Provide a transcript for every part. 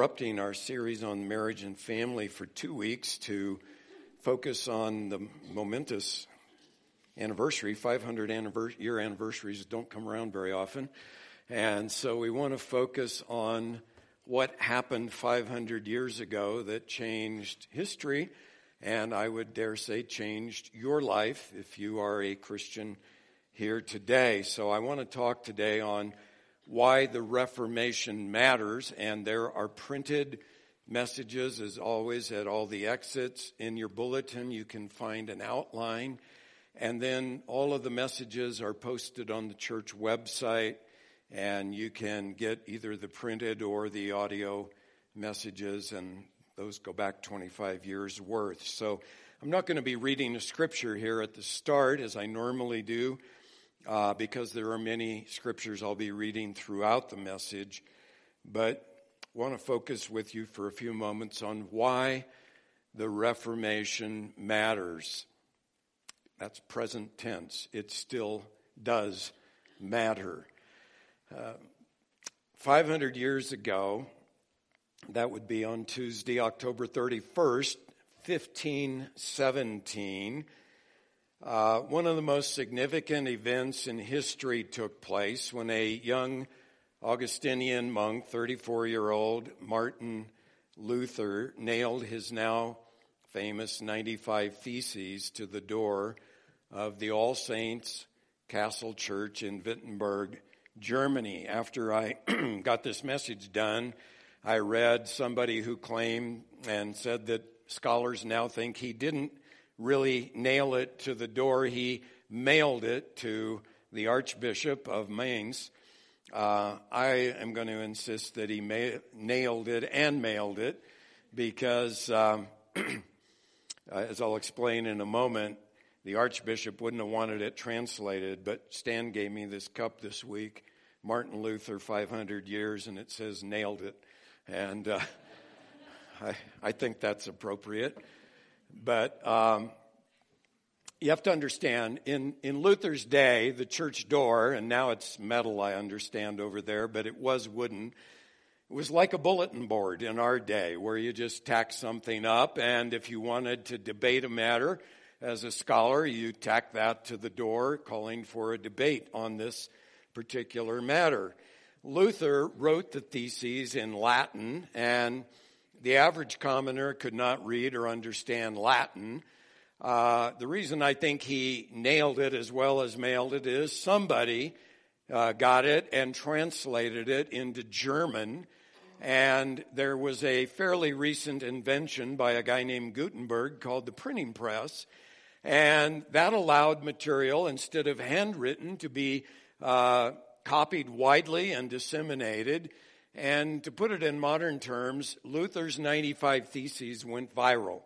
interrupting our series on marriage and family for two weeks to focus on the momentous anniversary. 500 year anniversaries don't come around very often. And so we want to focus on what happened 500 years ago that changed history, and I would dare say changed your life if you are a Christian here today. So I want to talk today on why the Reformation matters, and there are printed messages, as always, at all the exits. In your bulletin, you can find an outline, and then all of the messages are posted on the church website, and you can get either the printed or the audio messages, and those go back 25 years worth. So I'm not going to be reading a scripture here at the start, as I normally do uh, because there are many scriptures I'll be reading throughout the message, but want to focus with you for a few moments on why the Reformation matters. That's present tense. It still does matter. Uh, 500 years ago, that would be on Tuesday, October 31st, 1517, uh, one of the most significant events in history took place when a young Augustinian monk, 34 year old Martin Luther, nailed his now famous 95 Theses to the door of the All Saints Castle Church in Wittenberg, Germany. After I got this message done, I read somebody who claimed and said that scholars now think he didn't really nail it to the door. He mailed it to the Archbishop of Mainz. Uh, I am going to insist that he ma- nailed it and mailed it because, um, as I'll explain in a moment, the Archbishop wouldn't have wanted it translated, but Stan gave me this cup this week, Martin Luther, 500 years, and it says nailed it. And uh, I, I think that's appropriate. But um, you have to understand, in, in Luther's day, the church door, and now it's metal, I understand, over there, but it was wooden. It was like a bulletin board in our day where you just tack something up, and if you wanted to debate a matter as a scholar, you tack that to the door, calling for a debate on this particular matter. Luther wrote the theses in Latin, and the average commoner could not read or understand Latin. Uh, the reason I think he nailed it as well as mailed it is somebody uh, got it and translated it into German. And there was a fairly recent invention by a guy named Gutenberg called the printing press. And that allowed material, instead of handwritten, to be uh, copied widely and disseminated. And to put it in modern terms, Luther's 95 Theses went viral.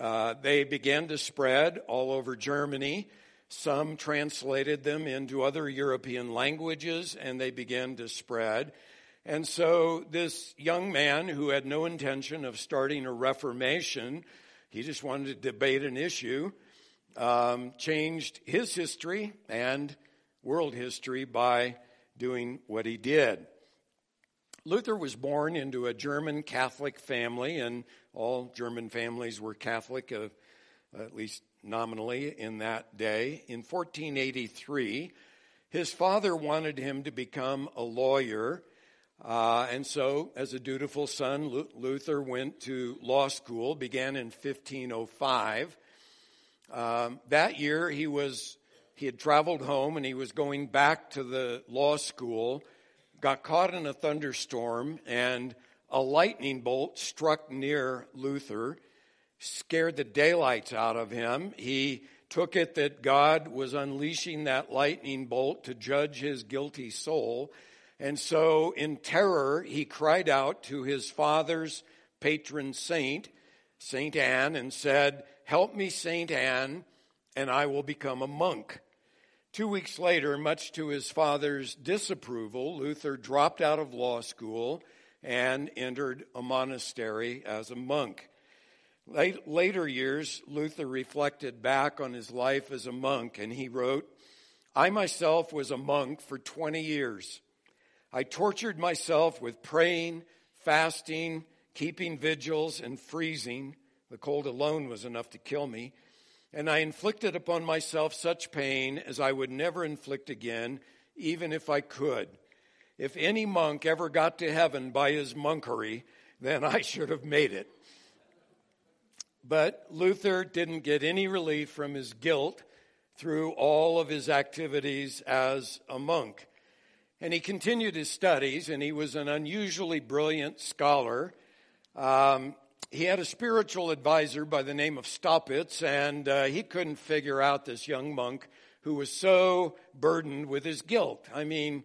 Uh, they began to spread all over Germany. Some translated them into other European languages and they began to spread. And so this young man who had no intention of starting a reformation, he just wanted to debate an issue, um, changed his history and world history by doing what he did. Luther was born into a German Catholic family, and all German families were Catholic, uh, at least nominally, in that day. In 1483, his father wanted him to become a lawyer. Uh, and so, as a dutiful son, Luther went to law school, began in 1505. Um, that year, he was he had traveled home and he was going back to the law school got caught in a thunderstorm, and a lightning bolt struck near Luther, scared the daylights out of him. He took it that God was unleashing that lightning bolt to judge his guilty soul. And so, in terror, he cried out to his father's patron saint, Saint Anne, and said, Help me, Saint Anne, and I will become a monk. Two weeks later, much to his father's disapproval, Luther dropped out of law school and entered a monastery as a monk. Late, later years, Luther reflected back on his life as a monk and he wrote, I myself was a monk for 20 years. I tortured myself with praying, fasting, keeping vigils, and freezing. The cold alone was enough to kill me. And I inflicted upon myself such pain as I would never inflict again, even if I could. If any monk ever got to heaven by his monkery, then I should have made it. But Luther didn't get any relief from his guilt through all of his activities as a monk. And he continued his studies, and he was an unusually brilliant scholar. Um, he had a spiritual advisor by the name of Staupitz, and uh, he couldn't figure out this young monk who was so burdened with his guilt. I mean,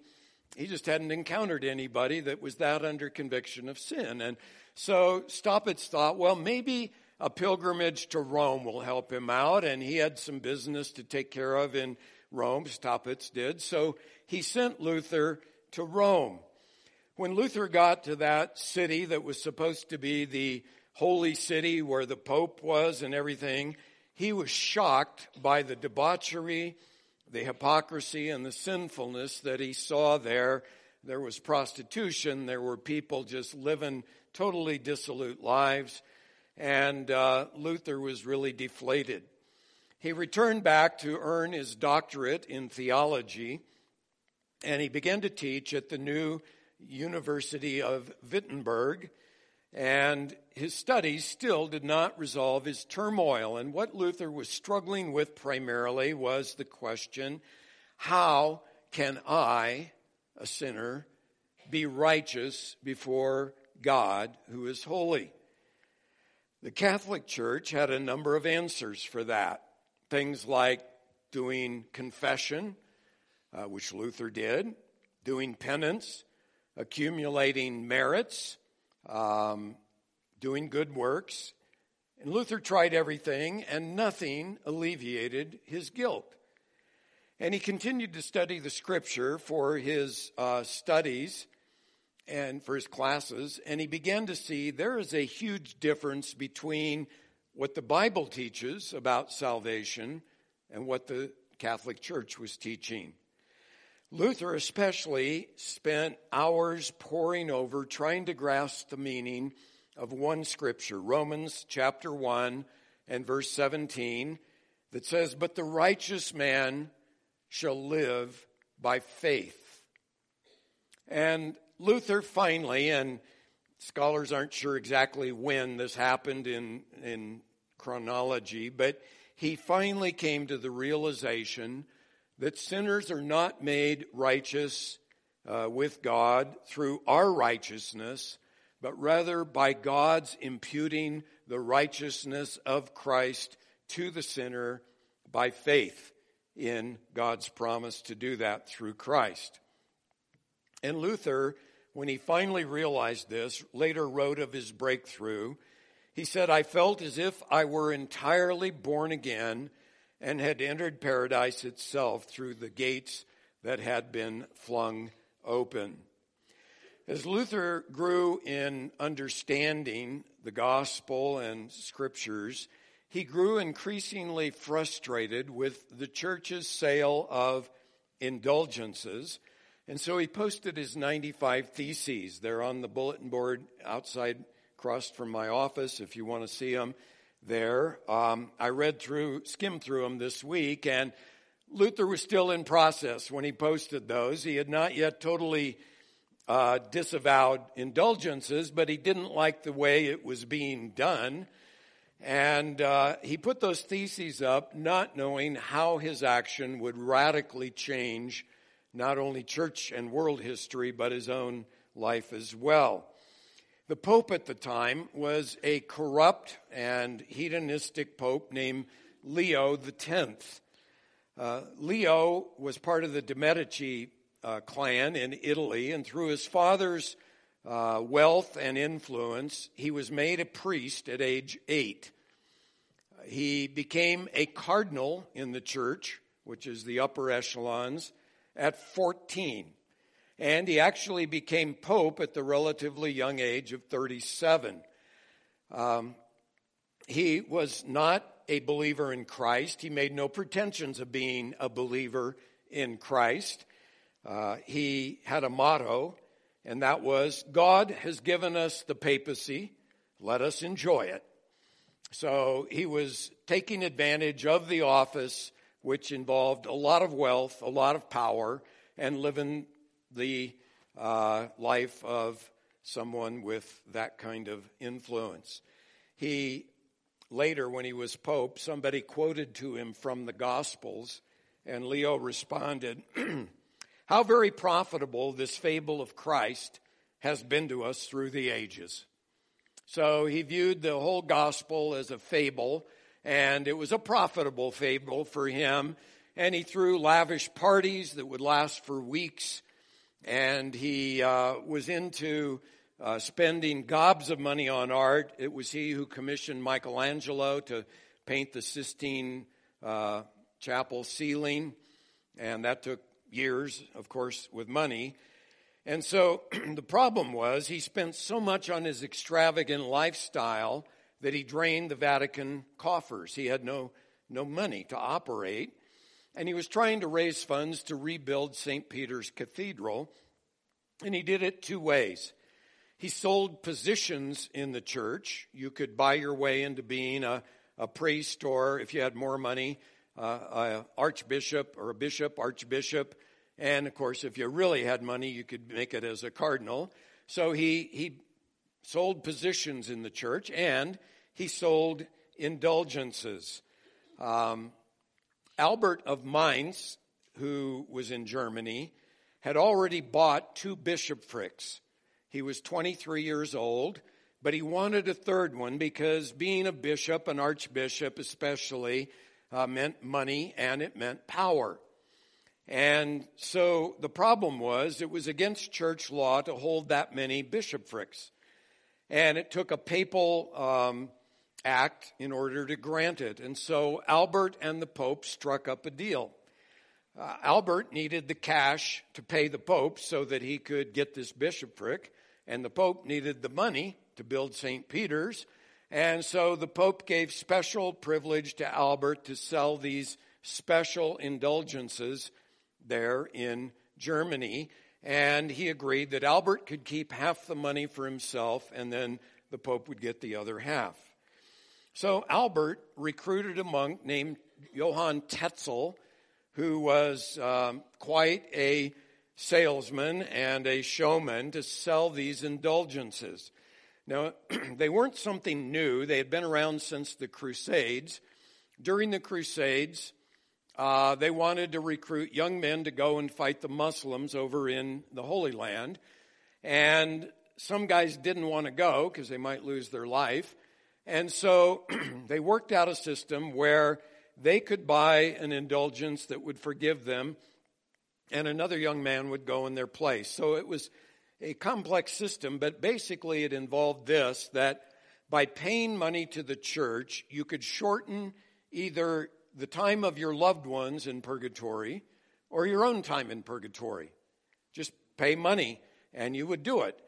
he just hadn't encountered anybody that was that under conviction of sin. And so Staupitz thought, well, maybe a pilgrimage to Rome will help him out, and he had some business to take care of in Rome, Staupitz did. So he sent Luther to Rome. When Luther got to that city that was supposed to be the holy city where the Pope was and everything, he was shocked by the debauchery, the hypocrisy, and the sinfulness that he saw there. There was prostitution, there were people just living totally dissolute lives and uh, Luther was really deflated. He returned back to earn his doctorate in theology, and he began to teach at the new University of Wittenberg. And his studies still did not resolve his turmoil. And what Luther was struggling with primarily was the question how can I, a sinner, be righteous before God who is holy? The Catholic Church had a number of answers for that. Things like doing confession, uh, which Luther did, doing penance, accumulating merits, um, doing good works. And Luther tried everything, and nothing alleviated his guilt. And he continued to study the scripture for his uh, studies and for his classes, and he began to see there is a huge difference between what the Bible teaches about salvation and what the Catholic Church was teaching. Luther, especially, spent hours poring over trying to grasp the meaning of one scripture, Romans chapter 1 and verse 17, that says, But the righteous man shall live by faith. And Luther finally, and scholars aren't sure exactly when this happened in, in chronology, but he finally came to the realization that sinners are not made righteous uh, with God through our righteousness, but rather by God's imputing the righteousness of Christ to the sinner by faith in God's promise to do that through Christ. And Luther when he finally realized this, later wrote of his breakthrough. He said, I felt as if I were entirely born again and had entered paradise itself through the gates that had been flung open. As Luther grew in understanding the gospel and scriptures, he grew increasingly frustrated with the church's sale of indulgences and so he posted his 95 theses. They're on the bulletin board outside, across from my office, if you want to see them there. Um, I read through, skimmed through them this week, and Luther was still in process when he posted those. He had not yet totally uh, disavowed indulgences, but he didn't like the way it was being done. And uh, he put those theses up, not knowing how his action would radically change not only church and world history, but his own life as well. The Pope at the time was a corrupt and hedonistic Pope named Leo X. Uh, Leo was part of the de Medici uh, clan in Italy, and through his father's uh, wealth and influence, he was made a priest at age eight. He became a cardinal in the church, which is the upper echelons, at 14. And he actually became pope at the relatively young age of 37. Um, he was not a believer in Christ. He made no pretensions of being a believer in Christ. Uh, he had a motto and that was God has given us the papacy, let us enjoy it. So he was taking advantage of the office, which involved a lot of wealth, a lot of power, and living the uh, life of someone with that kind of influence. He later, when he was Pope, somebody quoted to him from the Gospels, and Leo responded, How very profitable this fable of Christ has been to us through the ages. So he viewed the whole gospel as a fable, and it was a profitable fable for him. And he threw lavish parties that would last for weeks, and he uh, was into uh, spending gobs of money on art. It was he who commissioned Michelangelo to paint the Sistine uh, Chapel ceiling, and that took years, of course, with money. And so the problem was he spent so much on his extravagant lifestyle that he drained the Vatican coffers. He had no, no money to operate. And he was trying to raise funds to rebuild St. Peter's Cathedral. And he did it two ways. He sold positions in the church. You could buy your way into being a, a priest, or if you had more money, uh, archbishop or a bishop, archbishop. And of course, if you really had money, you could make it as a cardinal. So he, he sold positions in the church and he sold indulgences. Um, Albert of Mainz, who was in Germany, had already bought two bishoprics he was 23 years old, but he wanted a third one because being a bishop, an archbishop especially, uh, meant money and it meant power. And so the problem was it was against church law to hold that many bishoprics. And it took a papal um, act in order to grant it. And so Albert and the Pope struck up a deal. Uh, Albert needed the cash to pay the Pope so that he could get this bishopric and the Pope needed the money to build St. Peter's. And so the Pope gave special privilege to Albert to sell these special indulgences there in Germany. And he agreed that Albert could keep half the money for himself and then the Pope would get the other half. So Albert recruited a monk named Johann Tetzel, who was um, quite a salesman and a showman to sell these indulgences. Now, they weren't something new. They had been around since the Crusades. During the Crusades, uh, they wanted to recruit young men to go and fight the Muslims over in the Holy Land. And some guys didn't want to go because they might lose their life. And so they worked out a system where they could buy an indulgence that would forgive them and another young man would go in their place. So it was a complex system, but basically it involved this that by paying money to the church, you could shorten either the time of your loved ones in purgatory or your own time in purgatory. Just pay money and you would do it.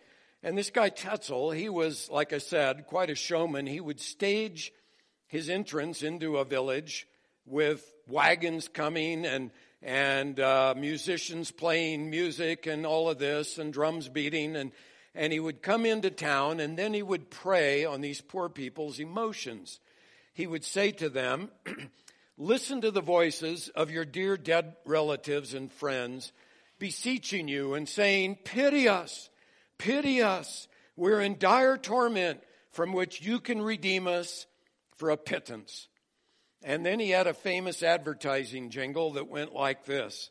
And this guy Tetzel, he was, like I said, quite a showman. He would stage his entrance into a village with wagons coming and and uh, musicians playing music and all of this and drums beating. And and he would come into town and then he would prey on these poor people's emotions. He would say to them listen to the voices of your dear dead relatives and friends beseeching you and saying pity us pity us we're in dire torment from which you can redeem us for a pittance and then he had a famous advertising jingle that went like this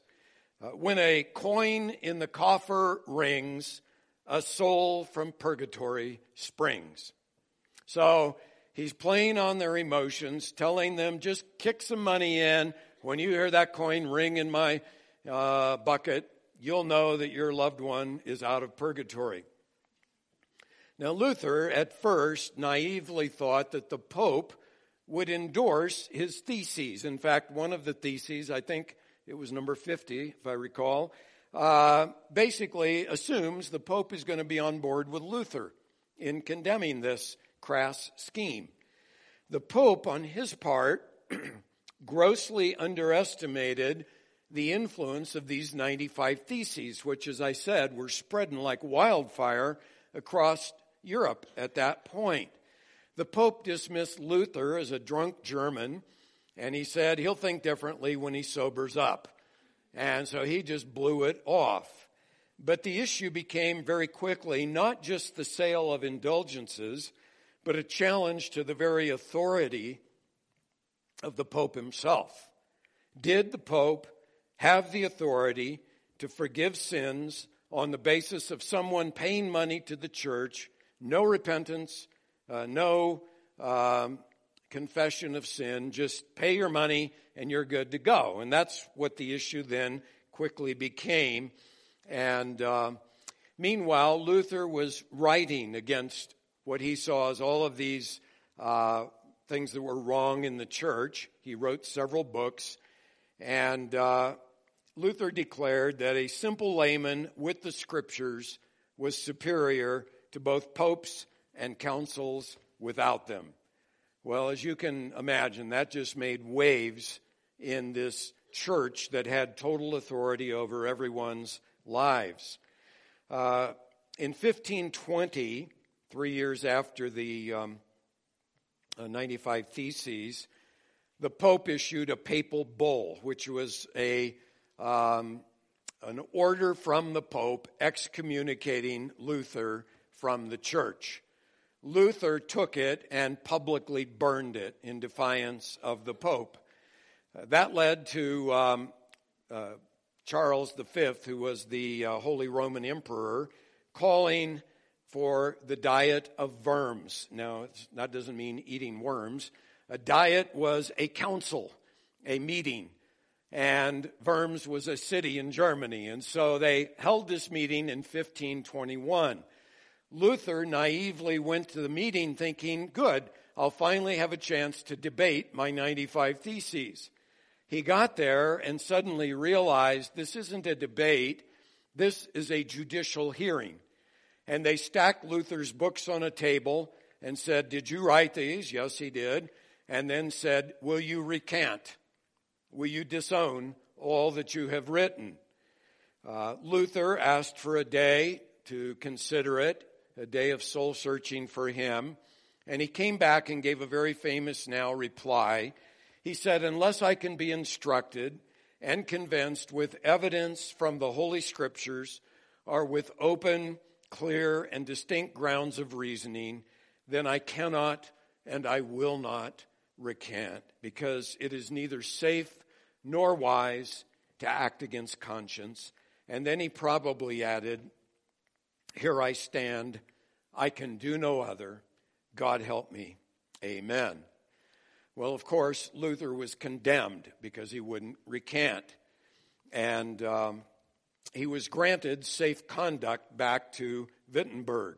uh, When a coin in the coffer rings, a soul from purgatory springs. So he's playing on their emotions, telling them just kick some money in. When you hear that coin ring in my uh, bucket, you'll know that your loved one is out of purgatory. Now, Luther at first naively thought that the Pope would endorse his theses. In fact, one of the theses, I think it was number 50, if I recall, uh, basically assumes the Pope is going to be on board with Luther in condemning this crass scheme. The Pope, on his part, grossly underestimated the influence of these 95 theses, which, as I said, were spreading like wildfire across Europe at that point. The Pope dismissed Luther as a drunk German, and he said he'll think differently when he sobers up. And so he just blew it off. But the issue became very quickly not just the sale of indulgences, but a challenge to the very authority of the Pope himself. Did the Pope have the authority to forgive sins on the basis of someone paying money to the church, no repentance, uh, no um, confession of sin, just pay your money and you're good to go. And that's what the issue then quickly became. And uh, meanwhile, Luther was writing against what he saw as all of these uh, things that were wrong in the church. He wrote several books, and uh, Luther declared that a simple layman with the scriptures was superior to both popes and councils without them. Well, as you can imagine, that just made waves in this church that had total authority over everyone's lives. Uh, in 1520, three years after the um, uh, 95 Theses, the Pope issued a papal bull, which was a um, an order from the Pope excommunicating Luther from the church. Luther took it and publicly burned it in defiance of the Pope. Uh, that led to um, uh, Charles V, who was the uh, Holy Roman Emperor, calling for the diet of worms. Now, that doesn't mean eating worms. A diet was a council, a meeting. And Worms was a city in Germany. And so they held this meeting in 1521. Luther naively went to the meeting thinking, good, I'll finally have a chance to debate my 95 theses. He got there and suddenly realized this isn't a debate, this is a judicial hearing and they stacked Luther's books on a table and said, Did you write these? Yes, he did. And then said, Will you recant? Will you disown all that you have written? Uh, Luther asked for a day to consider it, a day of soul searching for him. And he came back and gave a very famous now reply. He said, Unless I can be instructed and convinced with evidence from the Holy Scriptures or with open clear and distinct grounds of reasoning, then I cannot and I will not recant because it is neither safe nor wise to act against conscience. And then he probably added, Here I stand. I can do no other. God help me. Amen. Well, of course, Luther was condemned because he wouldn't recant. And um, he was granted safe conduct back to Wittenberg.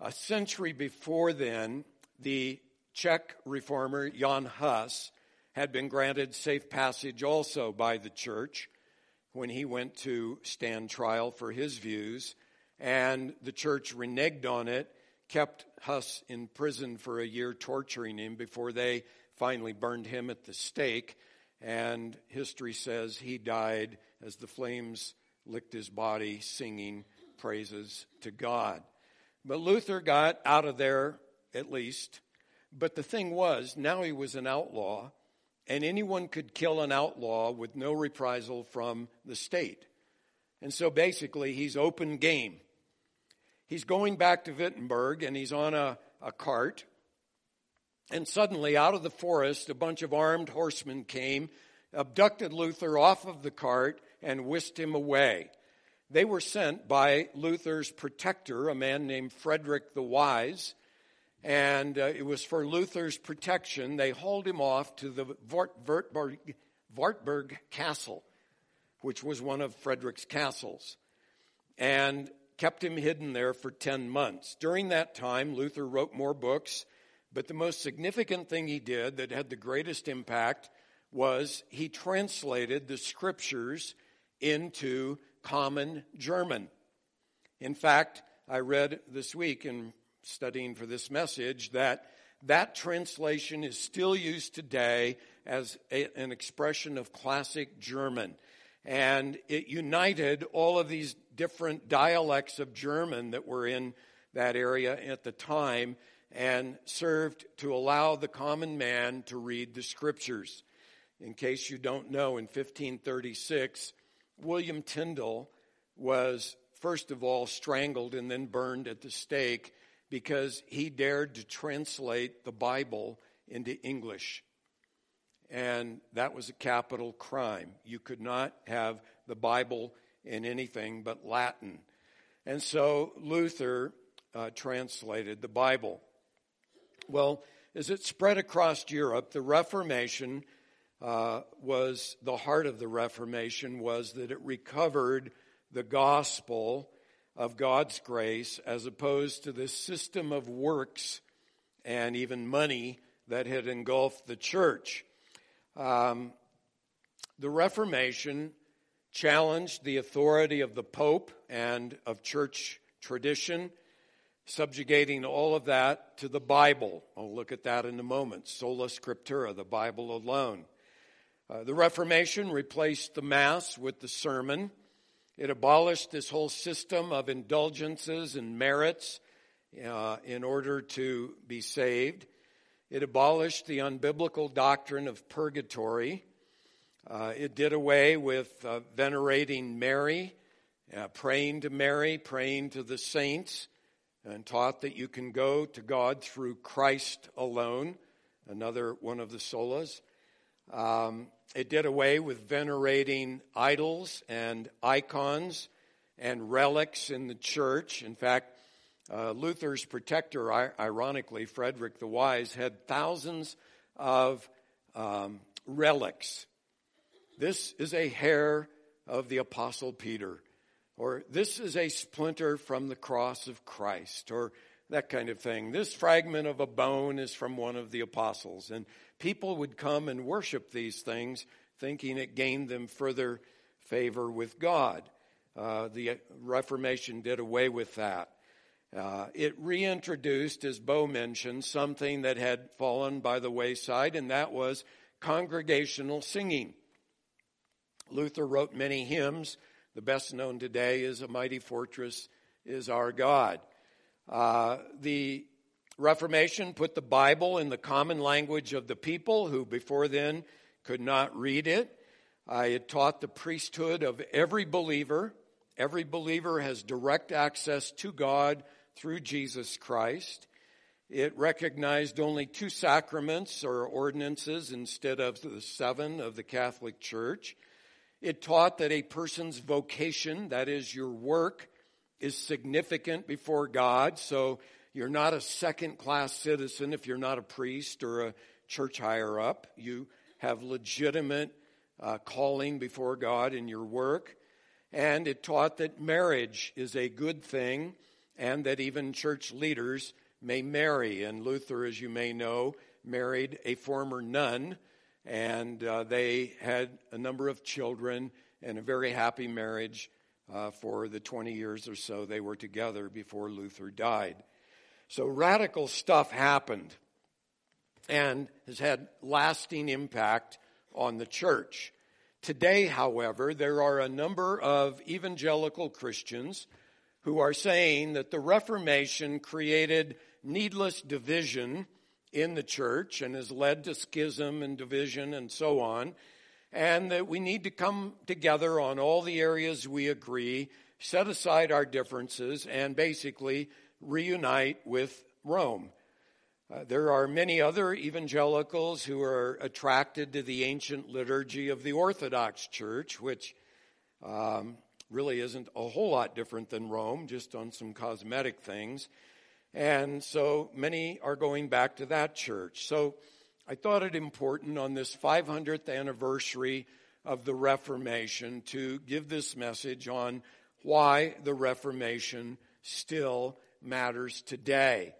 A century before then, the Czech reformer Jan Hus had been granted safe passage also by the church when he went to stand trial for his views, and the church reneged on it, kept Hus in prison for a year, torturing him before they finally burned him at the stake. And history says he died as the flames licked his body singing praises to God. But Luther got out of there at least. But the thing was, now he was an outlaw, and anyone could kill an outlaw with no reprisal from the state. And so basically, he's open game. He's going back to Wittenberg, and he's on a, a cart. And suddenly, out of the forest, a bunch of armed horsemen came, abducted Luther off of the cart, and whisked him away. They were sent by Luther's protector, a man named Frederick the Wise, and uh, it was for Luther's protection. They hauled him off to the Wartburg, Wartburg Castle, which was one of Frederick's castles, and kept him hidden there for 10 months. During that time, Luther wrote more books, but the most significant thing he did that had the greatest impact was he translated the scriptures into common German. In fact, I read this week in studying for this message that that translation is still used today as a, an expression of classic German. and it united all of these different dialects of German that were in that area at the time and served to allow the common man to read the scriptures. In case you don't know, in 1536, William Tyndale was first of all strangled and then burned at the stake because he dared to translate the Bible into English. And that was a capital crime. You could not have the Bible in anything but Latin. And so Luther uh, translated the Bible. Well, as it spread across Europe, the Reformation uh, was the heart of the Reformation was that it recovered the gospel of God's grace as opposed to this system of works and even money that had engulfed the church. Um, the Reformation challenged the authority of the Pope and of church tradition, subjugating all of that to the Bible. I'll look at that in a moment. Sola Scriptura, the Bible alone. Uh, the Reformation replaced the Mass with the sermon. It abolished this whole system of indulgences and merits uh, in order to be saved. It abolished the unbiblical doctrine of purgatory. Uh, it did away with uh, venerating Mary, uh, praying to Mary, praying to the saints, and taught that you can go to God through Christ alone, another one of the solas. Um, it did away with venerating idols and icons and relics in the church. In fact, uh, Luther's protector, ironically, Frederick the Wise, had thousands of um, relics. This is a hair of the Apostle Peter, or this is a splinter from the cross of Christ, or that kind of thing. This fragment of a bone is from one of the apostles. And people would come and worship these things, thinking it gained them further favor with God. Uh, the Reformation did away with that. Uh, it reintroduced, as Bo mentioned, something that had fallen by the wayside, and that was congregational singing. Luther wrote many hymns. The best known today is A Mighty Fortress is Our God. Uh, the Reformation put the Bible in the common language of the people who before then could not read it. Uh, it taught the priesthood of every believer. Every believer has direct access to God through Jesus Christ. It recognized only two sacraments or ordinances instead of the seven of the Catholic Church. It taught that a person's vocation, that is your work, is significant before God. So you're not a second class citizen if you're not a priest or a church higher up. You have legitimate uh, calling before God in your work. And it taught that marriage is a good thing and that even church leaders may marry. And Luther, as you may know, married a former nun, and uh, they had a number of children and a very happy marriage uh, for the 20 years or so they were together before Luther died. So radical stuff happened and has had lasting impact on the church. Today, however, there are a number of evangelical Christians who are saying that the Reformation created needless division in the church and has led to schism and division and so on, and that we need to come together on all the areas we agree, set aside our differences, and basically reunite with Rome. Uh, there are many other evangelicals who are attracted to the ancient liturgy of the Orthodox Church, which um, really isn't a whole lot different than Rome, just on some cosmetic things. And so many are going back to that church. So I thought it important on this 500th anniversary of the Reformation to give this message on why the Reformation still matters today.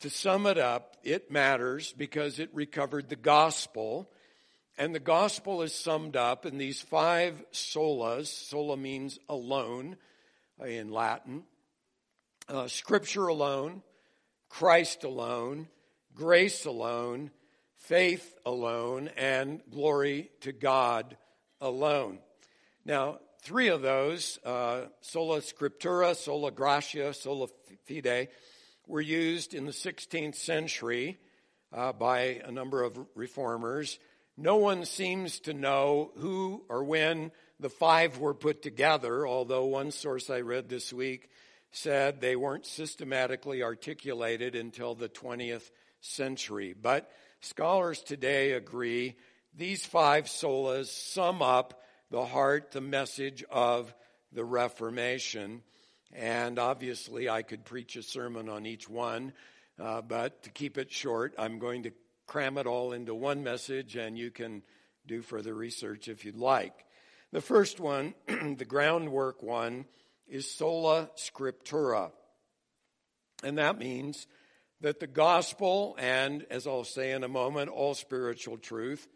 To sum it up, it matters because it recovered the gospel and the gospel is summed up in these five solas. Sola means alone uh, in Latin. Uh, scripture alone, Christ alone, grace alone, faith alone, and glory to God alone. Now, three of those, uh, sola scriptura, sola gratia, sola fide, were used in the 16th century uh, by a number of reformers. No one seems to know who or when the five were put together, although one source I read this week said they weren't systematically articulated until the 20th century. But scholars today agree these five solas sum up the heart, the message of the Reformation. And obviously, I could preach a sermon on each one, uh, but to keep it short, I'm going to cram it all into one message, and you can do further research if you'd like. The first one, the groundwork one, is sola scriptura. And that means that the gospel, and as I'll say in a moment, all spiritual truth,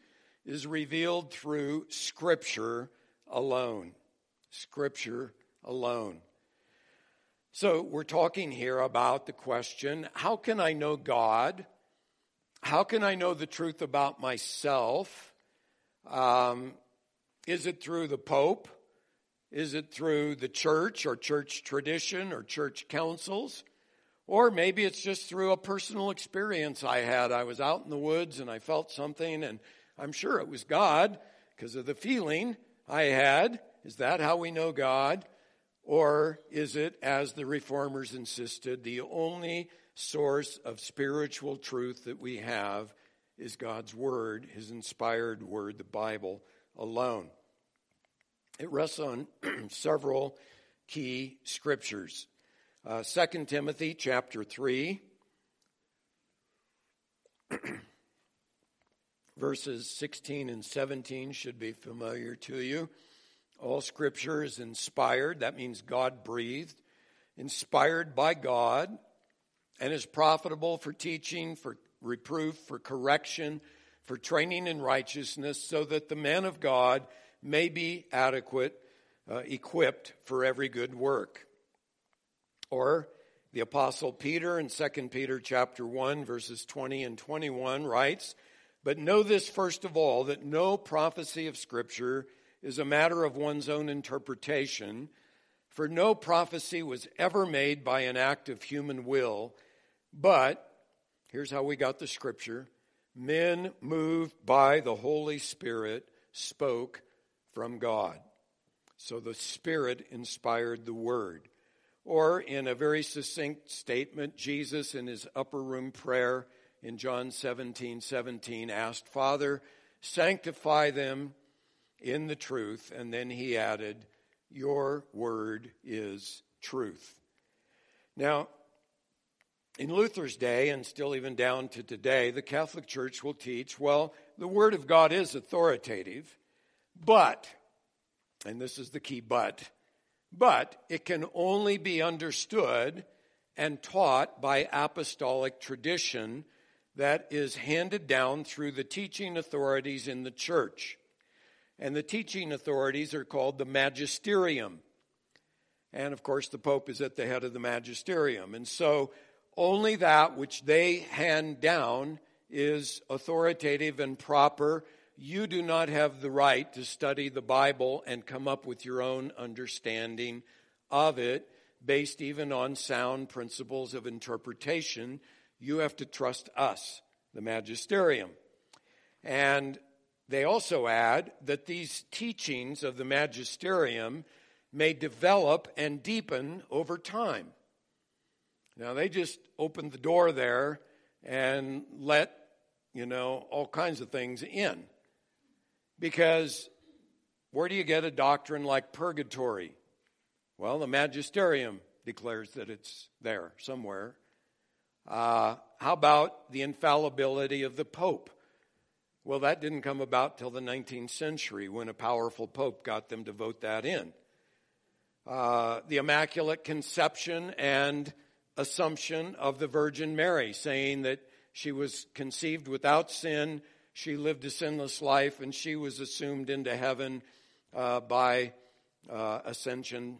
is revealed through Scripture alone. Scripture alone. So we're talking here about the question how can I know God? How can I know the truth about myself? Um, is it through the Pope? Is it through the church or church tradition or church councils? Or maybe it's just through a personal experience I had. I was out in the woods and I felt something, and I'm sure it was God because of the feeling I had. Is that how we know God? Or is it, as the reformers insisted, the only source of spiritual truth that we have is God's Word, His inspired Word, the Bible alone? It rests on several key scriptures. Uh, 2 Timothy chapter 3, verses 16 and 17 should be familiar to you. All scripture is inspired, that means God breathed, inspired by God, and is profitable for teaching, for reproof, for correction, for training in righteousness, so that the man of God may be adequate, uh, equipped for every good work. Or the apostle Peter in 2 Peter chapter 1 verses 20 and 21 writes, "But know this first of all that no prophecy of scripture is a matter of one's own interpretation, for no prophecy was ever made by an act of human will, but here's how we got the scripture, men moved by the Holy Spirit spoke from God. So the Spirit inspired the Word. Or, in a very succinct statement, Jesus in his upper room prayer in John 17 17 asked, Father, sanctify them in the truth. And then he added, Your word is truth. Now, in Luther's day, and still even down to today, the Catholic Church will teach well, the Word of God is authoritative, but, and this is the key but, but it can only be understood and taught by apostolic tradition that is handed down through the teaching authorities in the church. And the teaching authorities are called the magisterium. And of course, the Pope is at the head of the magisterium. And so only that which they hand down is authoritative and proper you do not have the right to study the Bible and come up with your own understanding of it based even on sound principles of interpretation. You have to trust us, the magisterium. And they also add that these teachings of the magisterium may develop and deepen over time. Now, they just opened the door there and let, you know, all kinds of things in. Because where do you get a doctrine like purgatory? Well, the magisterium declares that it's there somewhere. Uh, how about the infallibility of the Pope? Well, that didn't come about till the 19th century when a powerful Pope got them to vote that in. Uh, the Immaculate Conception and Assumption of the Virgin Mary, saying that she was conceived without sin she lived a sinless life and she was assumed into heaven uh, by uh, ascension.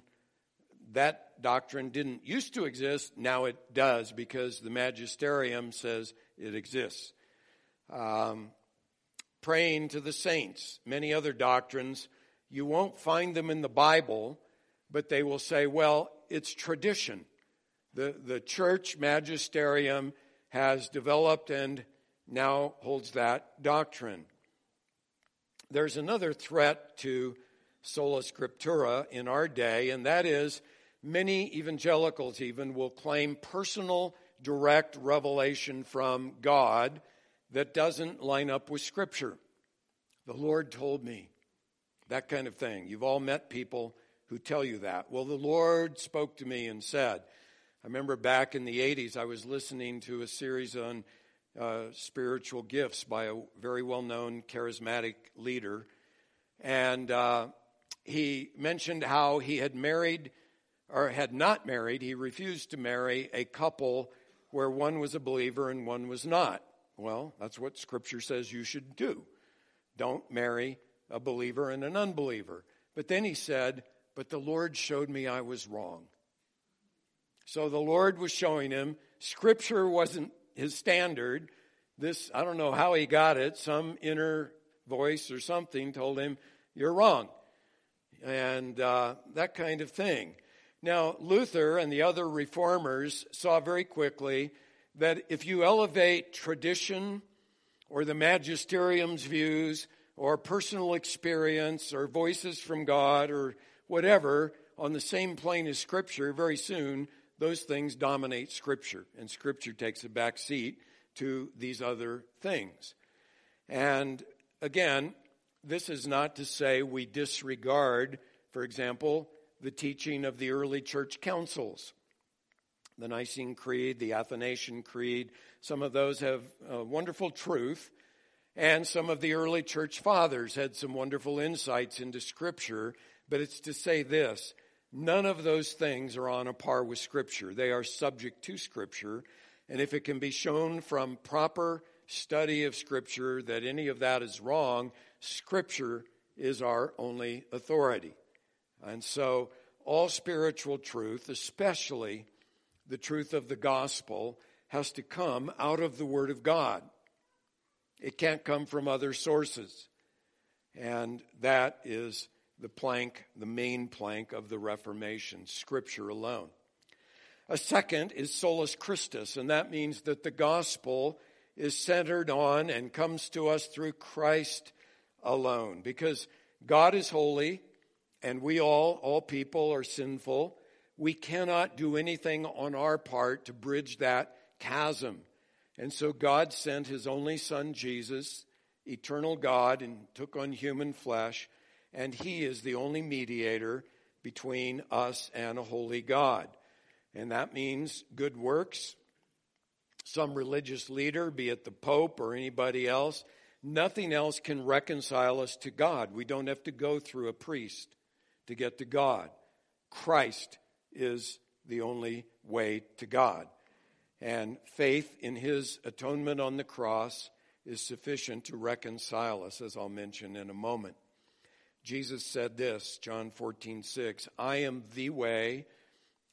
That doctrine didn't used to exist, now it does because the magisterium says it exists. Um, praying to the saints, many other doctrines You won't find them in the Bible, but they will say, well, it's tradition. The, the church magisterium has developed and now holds that doctrine. There's another threat to sola scriptura in our day, and that is many evangelicals even will claim personal direct revelation from God that doesn't line up with Scripture. The Lord told me, that kind of thing. You've all met people who tell you that. Well, the Lord spoke to me and said, I remember back in the 80s, I was listening to a series on uh, spiritual gifts by a very well known charismatic leader. And uh, he mentioned how he had married or had not married, he refused to marry a couple where one was a believer and one was not. Well, that's what Scripture says you should do. Don't marry a believer and an unbeliever. But then he said, But the Lord showed me I was wrong. So the Lord was showing him Scripture wasn't his standard. This, I don't know how he got it. Some inner voice or something told him, You're wrong. And uh, that kind of thing. Now, Luther and the other reformers saw very quickly that if you elevate tradition or the magisterium's views or personal experience or voices from God or whatever on the same plane as Scripture, very soon those things dominate Scripture, and Scripture takes a back seat to these other things. And again, this is not to say we disregard, for example, the teaching of the early church councils. The Nicene Creed, the Athanasian Creed, some of those have wonderful truth, and some of the early church fathers had some wonderful insights into Scripture, but it's to say this none of those things are on a par with Scripture. They are subject to Scripture, and if it can be shown from proper study of Scripture that any of that is wrong, Scripture is our only authority. And so, all spiritual truth, especially the truth of the gospel, has to come out of the Word of God. It can't come from other sources. And that is the plank, the main plank of the Reformation, Scripture alone. A second is solus Christus, and that means that the gospel is centered on and comes to us through Christ alone. Because God is holy, and we all, all people, are sinful. We cannot do anything on our part to bridge that chasm. And so God sent his only son, Jesus, eternal God, and took on human flesh, and he is the only mediator between us and a holy God. And that means good works. Some religious leader, be it the Pope or anybody else, nothing else can reconcile us to God. We don't have to go through a priest to get to God. Christ is the only way to God. And faith in his atonement on the cross is sufficient to reconcile us, as I'll mention in a moment. Jesus said this, John 14, 6, I am the way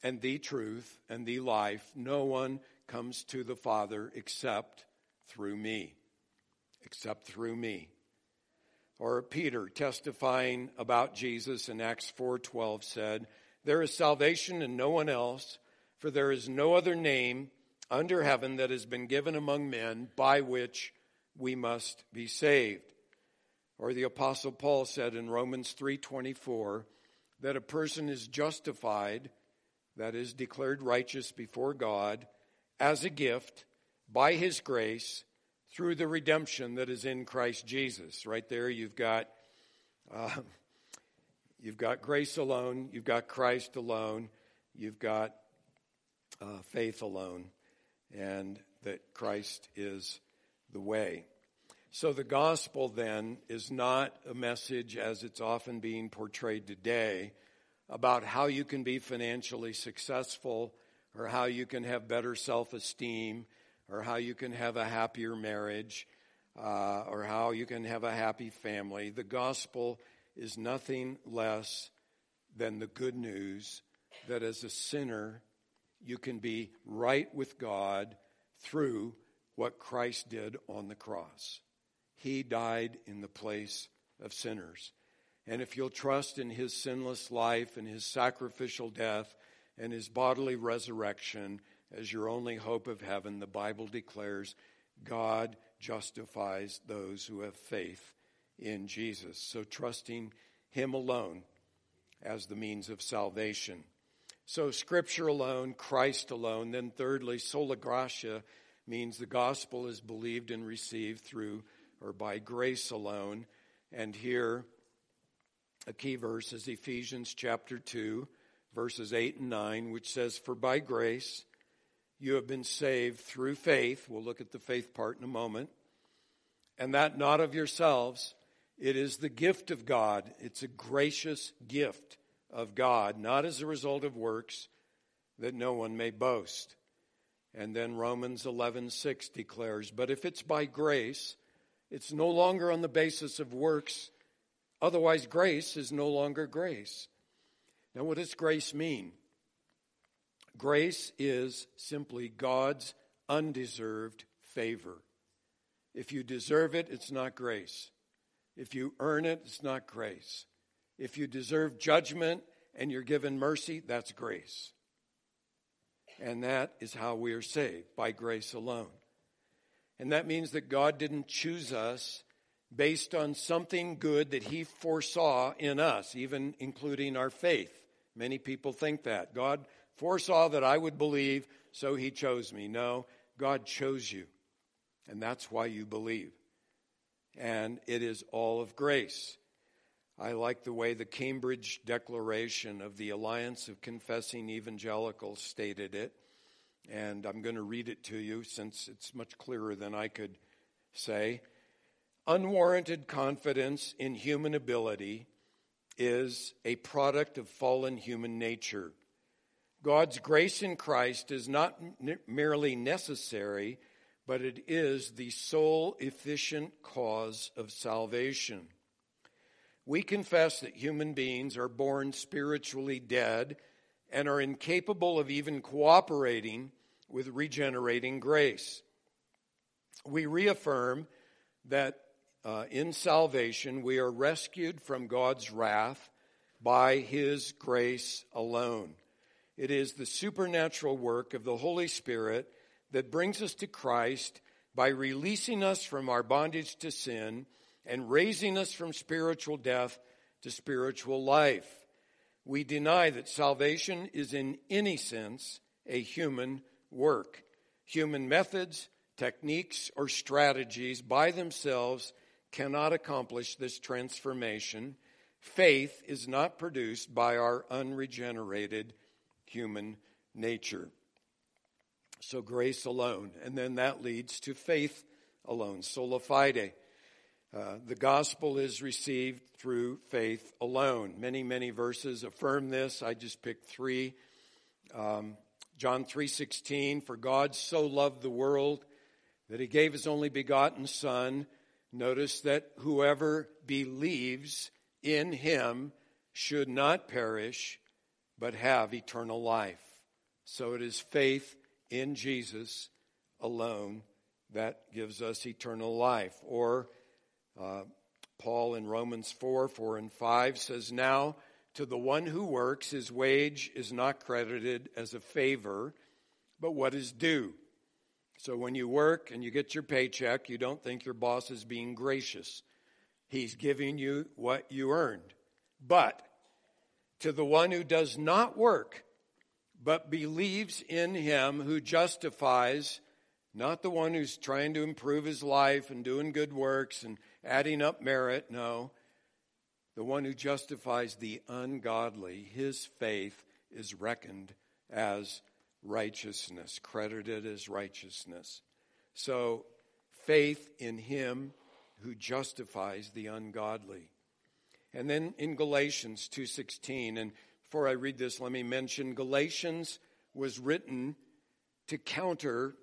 and the truth and the life. No one comes to the Father except through me. Except through me or Peter testifying about Jesus in Acts 4:12 said, "There is salvation in no one else, for there is no other name under heaven that has been given among men by which we must be saved." Or the apostle Paul said in Romans 3:24 that a person is justified, that is declared righteous before God as a gift by his grace through the redemption that is in Christ Jesus. Right there, you've got uh, you've got grace alone, you've got Christ alone, you've got uh, faith alone, and that Christ is the way. So the gospel then is not a message as it's often being portrayed today about how you can be financially successful or how you can have better self esteem or how you can have a happier marriage, uh, or how you can have a happy family. The gospel is nothing less than the good news that as a sinner, you can be right with God through what Christ did on the cross. He died in the place of sinners. And if you'll trust in his sinless life and his sacrificial death and his bodily resurrection as your only hope of heaven, the Bible declares God justifies those who have faith in Jesus. So trusting him alone as the means of salvation. So scripture alone, Christ alone. Then thirdly, sola gratia means the gospel is believed and received through or by grace alone. And here, a key verse is Ephesians chapter 2, verses 8 and 9, which says, For by grace you have been saved through faith. We'll look at the faith part in a moment. And that not of yourselves. It is the gift of God. It's a gracious gift of God, not as a result of works, that no one may boast. And then Romans 11:6 declares, "But if it's by grace, it's no longer on the basis of works, otherwise grace is no longer grace." Now what does grace mean? Grace is simply God's undeserved favor. If you deserve it, it's not grace. If you earn it, it's not grace. If you deserve judgment and you're given mercy, that's grace. And that is how we are saved, by grace alone. And that means that God didn't choose us based on something good that He foresaw in us, even including our faith. Many people think that. God foresaw that I would believe, so He chose me. No, God chose you. And that's why you believe. And it is all of grace. I like the way the Cambridge Declaration of the Alliance of Confessing Evangelicals stated it. And I'm going to read it to you since it's much clearer than I could say. Unwarranted confidence in human ability is a product of fallen human nature. God's grace in Christ is not merely necessary, but it is the sole efficient cause of salvation. We confess that human beings are born spiritually dead and are incapable of even cooperating with regenerating grace. We reaffirm that uh, in salvation we are rescued from God's wrath by His grace alone. It is the supernatural work of the Holy Spirit that brings us to Christ by releasing us from our bondage to sin and raising us from spiritual death to spiritual life. We deny that salvation is in any sense a human work. Human methods, techniques, or strategies by themselves cannot accomplish this transformation. Faith is not produced by our unregenerated human nature. So grace alone. And then that leads to faith alone, sola fide. Uh, the gospel is received through faith alone. Many, many verses affirm this. I just picked three. Um, John 3:16 for God so loved the world that he gave his only begotten son notice that whoever believes in him should not perish but have eternal life so it is faith in Jesus alone that gives us eternal life. Or uh, Paul in Romans 4 4 and 5 says, Now to the one who works, his wage is not credited as a favor, but what is due. So when you work and you get your paycheck, you don't think your boss is being gracious. He's giving you what you earned. But to the one who does not work, but believes in him who justifies, not the one who's trying to improve his life and doing good works and adding up merit. No. The one who justifies the ungodly, his faith is reckoned as righteousness, credited as righteousness. So, faith in him who justifies the ungodly. And then in Galatians 2:16 and before I read this, let me mention Galatians was written to counter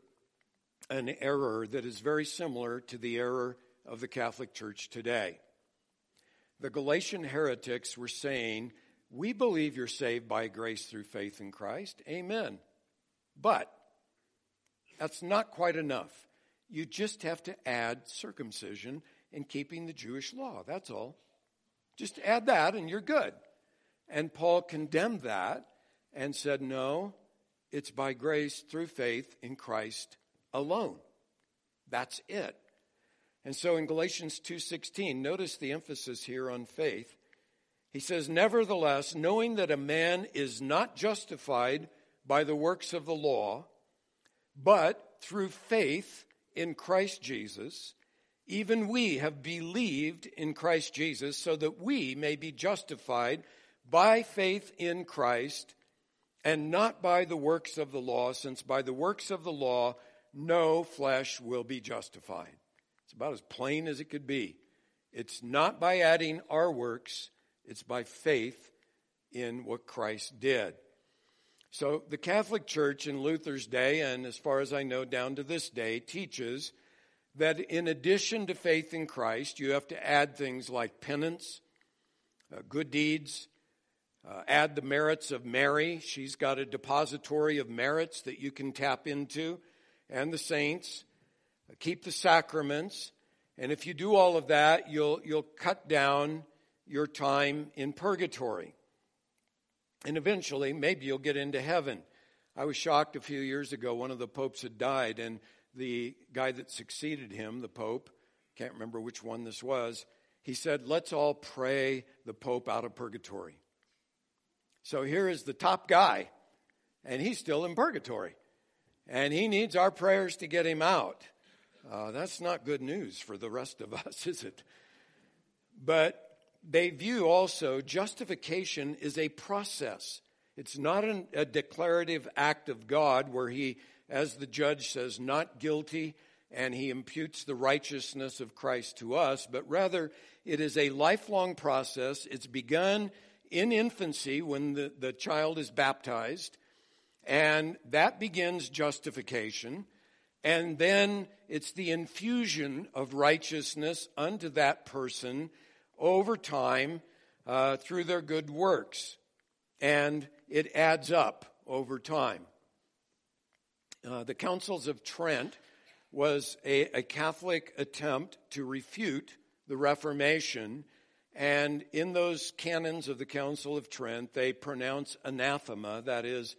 an error that is very similar to the error of the Catholic Church today. The Galatian heretics were saying, We believe you're saved by grace through faith in Christ. Amen. But that's not quite enough. You just have to add circumcision and keeping the Jewish law. That's all. Just add that and you're good. And Paul condemned that and said, no, it's by grace through faith in Christ alone. That's it. And so in Galatians 2:16, notice the emphasis here on faith. He says, "Nevertheless, knowing that a man is not justified by the works of the law, but through faith in Christ Jesus, even we have believed in Christ Jesus so that we may be justified by faith in Christ and not by the works of the law, since by the works of the law no flesh will be justified. It's about as plain as it could be. It's not by adding our works, it's by faith in what Christ did. So the Catholic Church in Luther's day, and as far as I know down to this day, teaches that in addition to faith in Christ, you have to add things like penance, uh, good deeds, uh, add the merits of Mary. She's got a depository of merits that you can tap into, and the saints. Uh, keep the sacraments. And if you do all of that, you'll, you'll cut down your time in purgatory. And eventually, maybe you'll get into heaven. I was shocked a few years ago, one of the popes had died, and the guy that succeeded him, the pope, can't remember which one this was, he said, Let's all pray the pope out of purgatory. So here is the top guy, and he's still in purgatory. And he needs our prayers to get him out. Uh, that's not good news for the rest of us, is it? But they view also justification is a process. It's not an, a declarative act of God where he, as the judge says, not guilty and he imputes the righteousness of Christ to us, but rather it is a lifelong process. It's begun in infancy when the, the child is baptized, and that begins justification. And then it's the infusion of righteousness unto that person over time uh, through their good works. And it adds up over time. Uh, the Councils of Trent was a, a Catholic attempt to refute the Reformation and in those canons of the Council of Trent, they pronounce anathema, that is,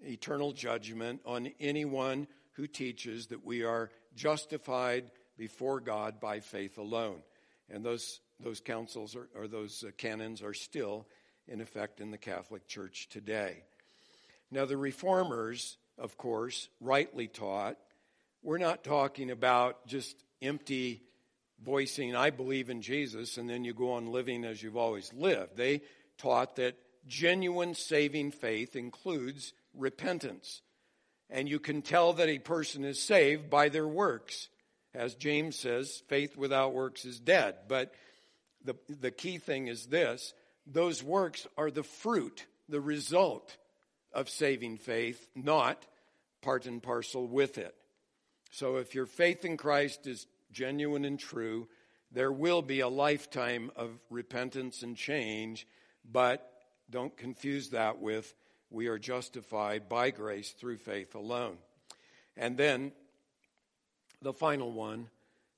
eternal judgment, on anyone who teaches that we are justified before God by faith alone. And those, those councils are, or those uh, canons are still in effect in the Catholic Church today. Now, the reformers, of course, rightly taught, we're not talking about just empty voicing, I believe in Jesus, and then you go on living as you've always lived. They taught that genuine saving faith includes repentance. And you can tell that a person is saved by their works. As James says, faith without works is dead. But the, the key thing is this those works are the fruit, the result of saving faith, not part and parcel with it. So if your faith in Christ is genuine and true, there will be a lifetime of repentance and change, but don't confuse that with we are justified by grace through faith alone. And then the final one,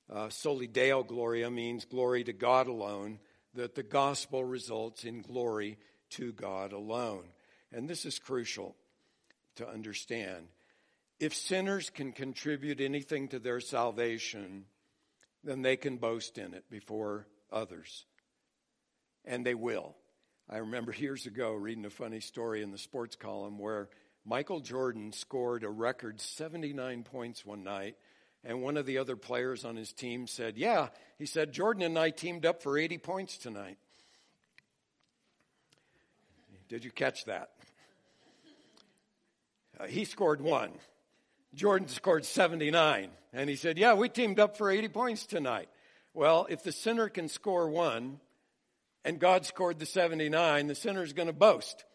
uh, soli Deo Gloria, means glory to God alone, that the gospel results in glory to God alone. And this is crucial to understand. If sinners can contribute anything to their salvation, then they can boast in it before others. And they will. I remember years ago reading a funny story in the sports column where Michael Jordan scored a record 79 points one night, and one of the other players on his team said, Yeah, he said, Jordan and I teamed up for 80 points tonight. Did you catch that? Uh, he scored one. Jordan scored 79. And he said, Yeah, we teamed up for 80 points tonight. Well, if the sinner can score one and God scored the 79, the sinner's going to boast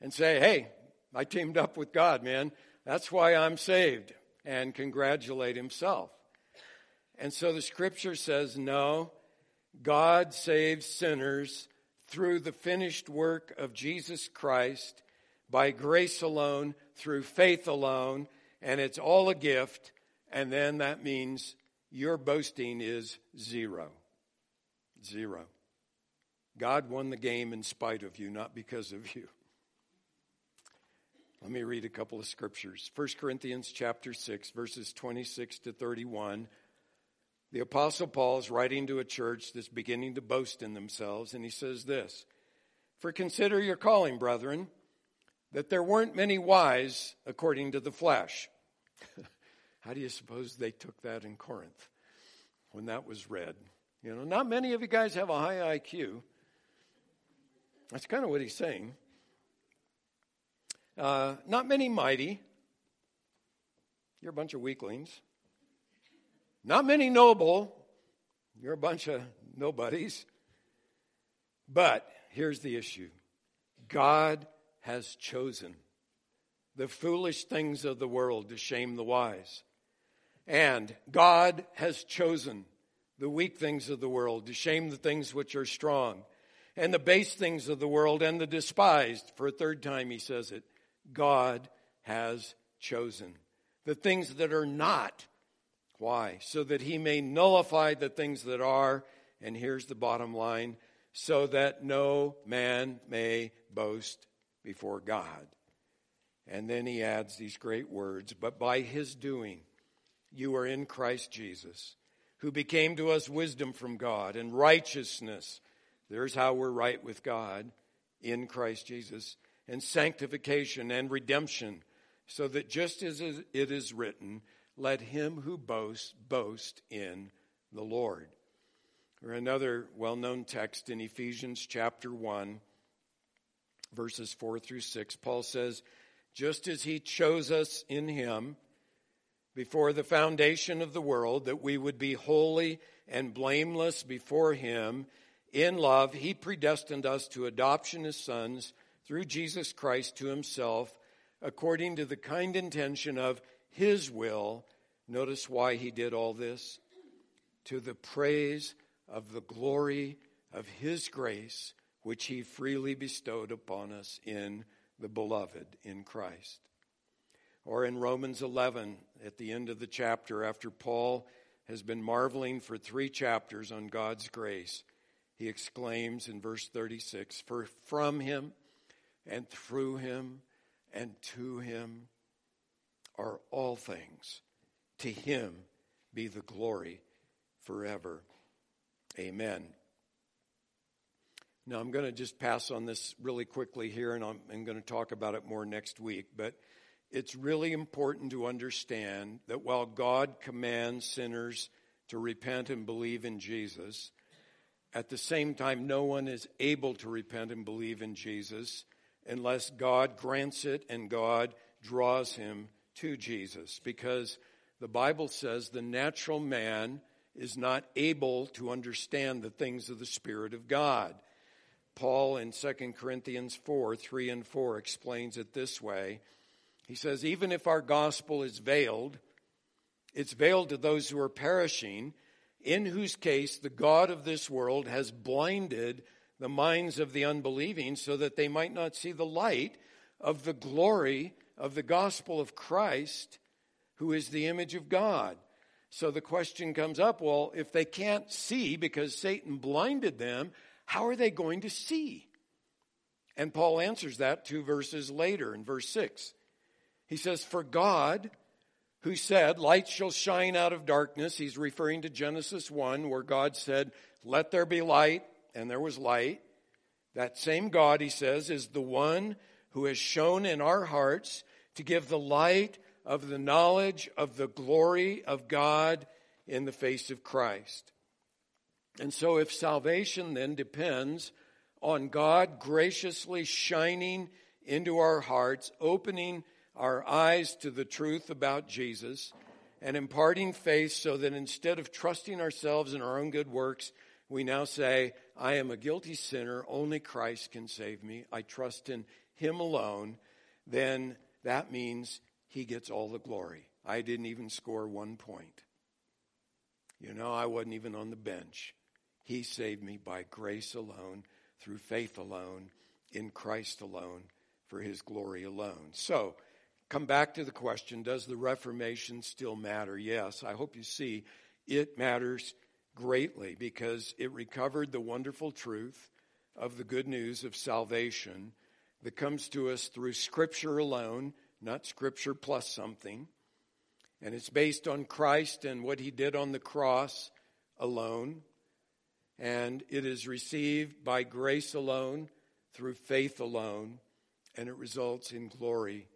and say, Hey, I teamed up with God, man. That's why I'm saved. And congratulate himself. And so the scripture says, No, God saves sinners through the finished work of Jesus Christ by grace alone, through faith alone and it's all a gift, and then that means your boasting is zero. Zero. God won the game in spite of you, not because of you. Let me read a couple of scriptures. 1 Corinthians chapter 6 verses 26 to 31. The apostle Paul is writing to a church that's beginning to boast in themselves and he says this: "For consider your calling, brethren, that there weren't many wise according to the flesh." How do you suppose they took that in Corinth when that was read? You know, not many of you guys have a high IQ. That's kind of what he's saying. Uh, not many mighty. You're a bunch of weaklings. Not many noble. You're a bunch of nobodies. But here's the issue God has chosen the foolish things of the world to shame the wise. And God has chosen the weak things of the world to shame the things which are strong, and the base things of the world and the despised. For a third time, he says it God has chosen the things that are not. Why? So that he may nullify the things that are. And here's the bottom line so that no man may boast before God. And then he adds these great words, but by his doing, you are in Christ Jesus, who became to us wisdom from God and righteousness. There's how we're right with God in Christ Jesus, and sanctification and redemption, so that just as it is written, let him who boasts boast in the Lord. Or another well known text in Ephesians chapter 1, verses 4 through 6, Paul says, Just as he chose us in him before the foundation of the world, that we would be holy and blameless before Him. In love, He predestined us to adoption as sons through Jesus Christ to Himself, according to the kind intention of His will. Notice why He did all this. To the praise of the glory of His grace, which He freely bestowed upon us in the beloved, in Christ. Or in Romans 11, at the end of the chapter, after Paul has been marveling for three chapters on God's grace, he exclaims in verse 36 For from him and through him and to him are all things. To him be the glory forever. Amen. Now, I'm going to just pass on this really quickly here, and I'm, I'm going to talk about it more next week. But it's really important to understand that while God commands sinners to repent and believe in Jesus, at the same time, no one is able to repent and believe in Jesus unless God grants it and God draws him to Jesus. Because the Bible says the natural man is not able to understand the things of the Spirit of God. Paul in 2 Corinthians 4 3 and 4 explains it this way. He says, even if our gospel is veiled, it's veiled to those who are perishing, in whose case the God of this world has blinded the minds of the unbelieving so that they might not see the light of the glory of the gospel of Christ, who is the image of God. So the question comes up well, if they can't see because Satan blinded them, how are they going to see? And Paul answers that two verses later in verse 6. He says, For God, who said, Light shall shine out of darkness, he's referring to Genesis 1, where God said, Let there be light, and there was light. That same God, he says, is the one who has shone in our hearts to give the light of the knowledge of the glory of God in the face of Christ. And so, if salvation then depends on God graciously shining into our hearts, opening our eyes to the truth about Jesus and imparting faith so that instead of trusting ourselves in our own good works, we now say, I am a guilty sinner. Only Christ can save me. I trust in Him alone. Then that means He gets all the glory. I didn't even score one point. You know, I wasn't even on the bench. He saved me by grace alone, through faith alone, in Christ alone, for His glory alone. So, come back to the question does the Reformation still matter? Yes, I hope you see it matters greatly because it recovered the wonderful truth of the good news of salvation that comes to us through Scripture alone, not Scripture plus something. And it's based on Christ and what he did on the cross alone. And it is received by grace alone, through faith alone, and it results in glory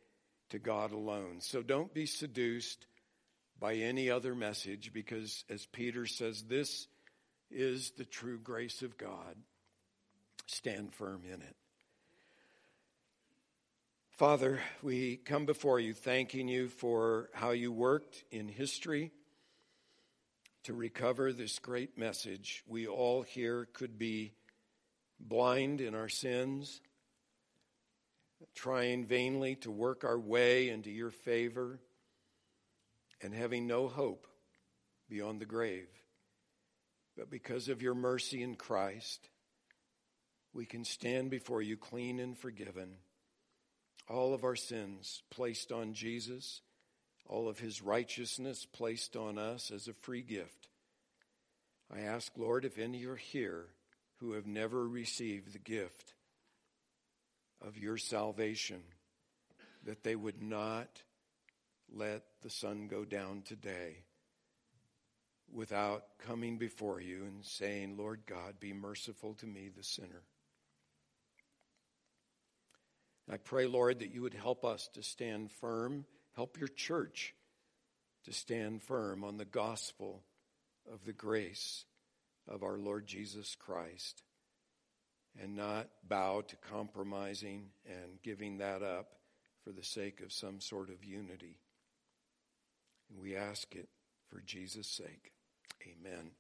to God alone. So don't be seduced by any other message because, as Peter says, this is the true grace of God. Stand firm in it. Father, we come before you thanking you for how you worked in history to recover this great message. We all here could be blind in our sins, trying vainly to work our way into your favor, and having no hope beyond the grave. But because of your mercy in Christ, we can stand before you clean and forgiven. All of our sins placed on Jesus, all of his righteousness placed on us as a free gift. I ask, Lord, if any are here who have never received the gift of your salvation, that they would not let the sun go down today without coming before you and saying, Lord God, be merciful to me, the sinner. I pray, Lord, that you would help us to stand firm, help your church to stand firm on the gospel of the grace of our Lord Jesus Christ and not bow to compromising and giving that up for the sake of some sort of unity. And we ask it for Jesus' sake. Amen.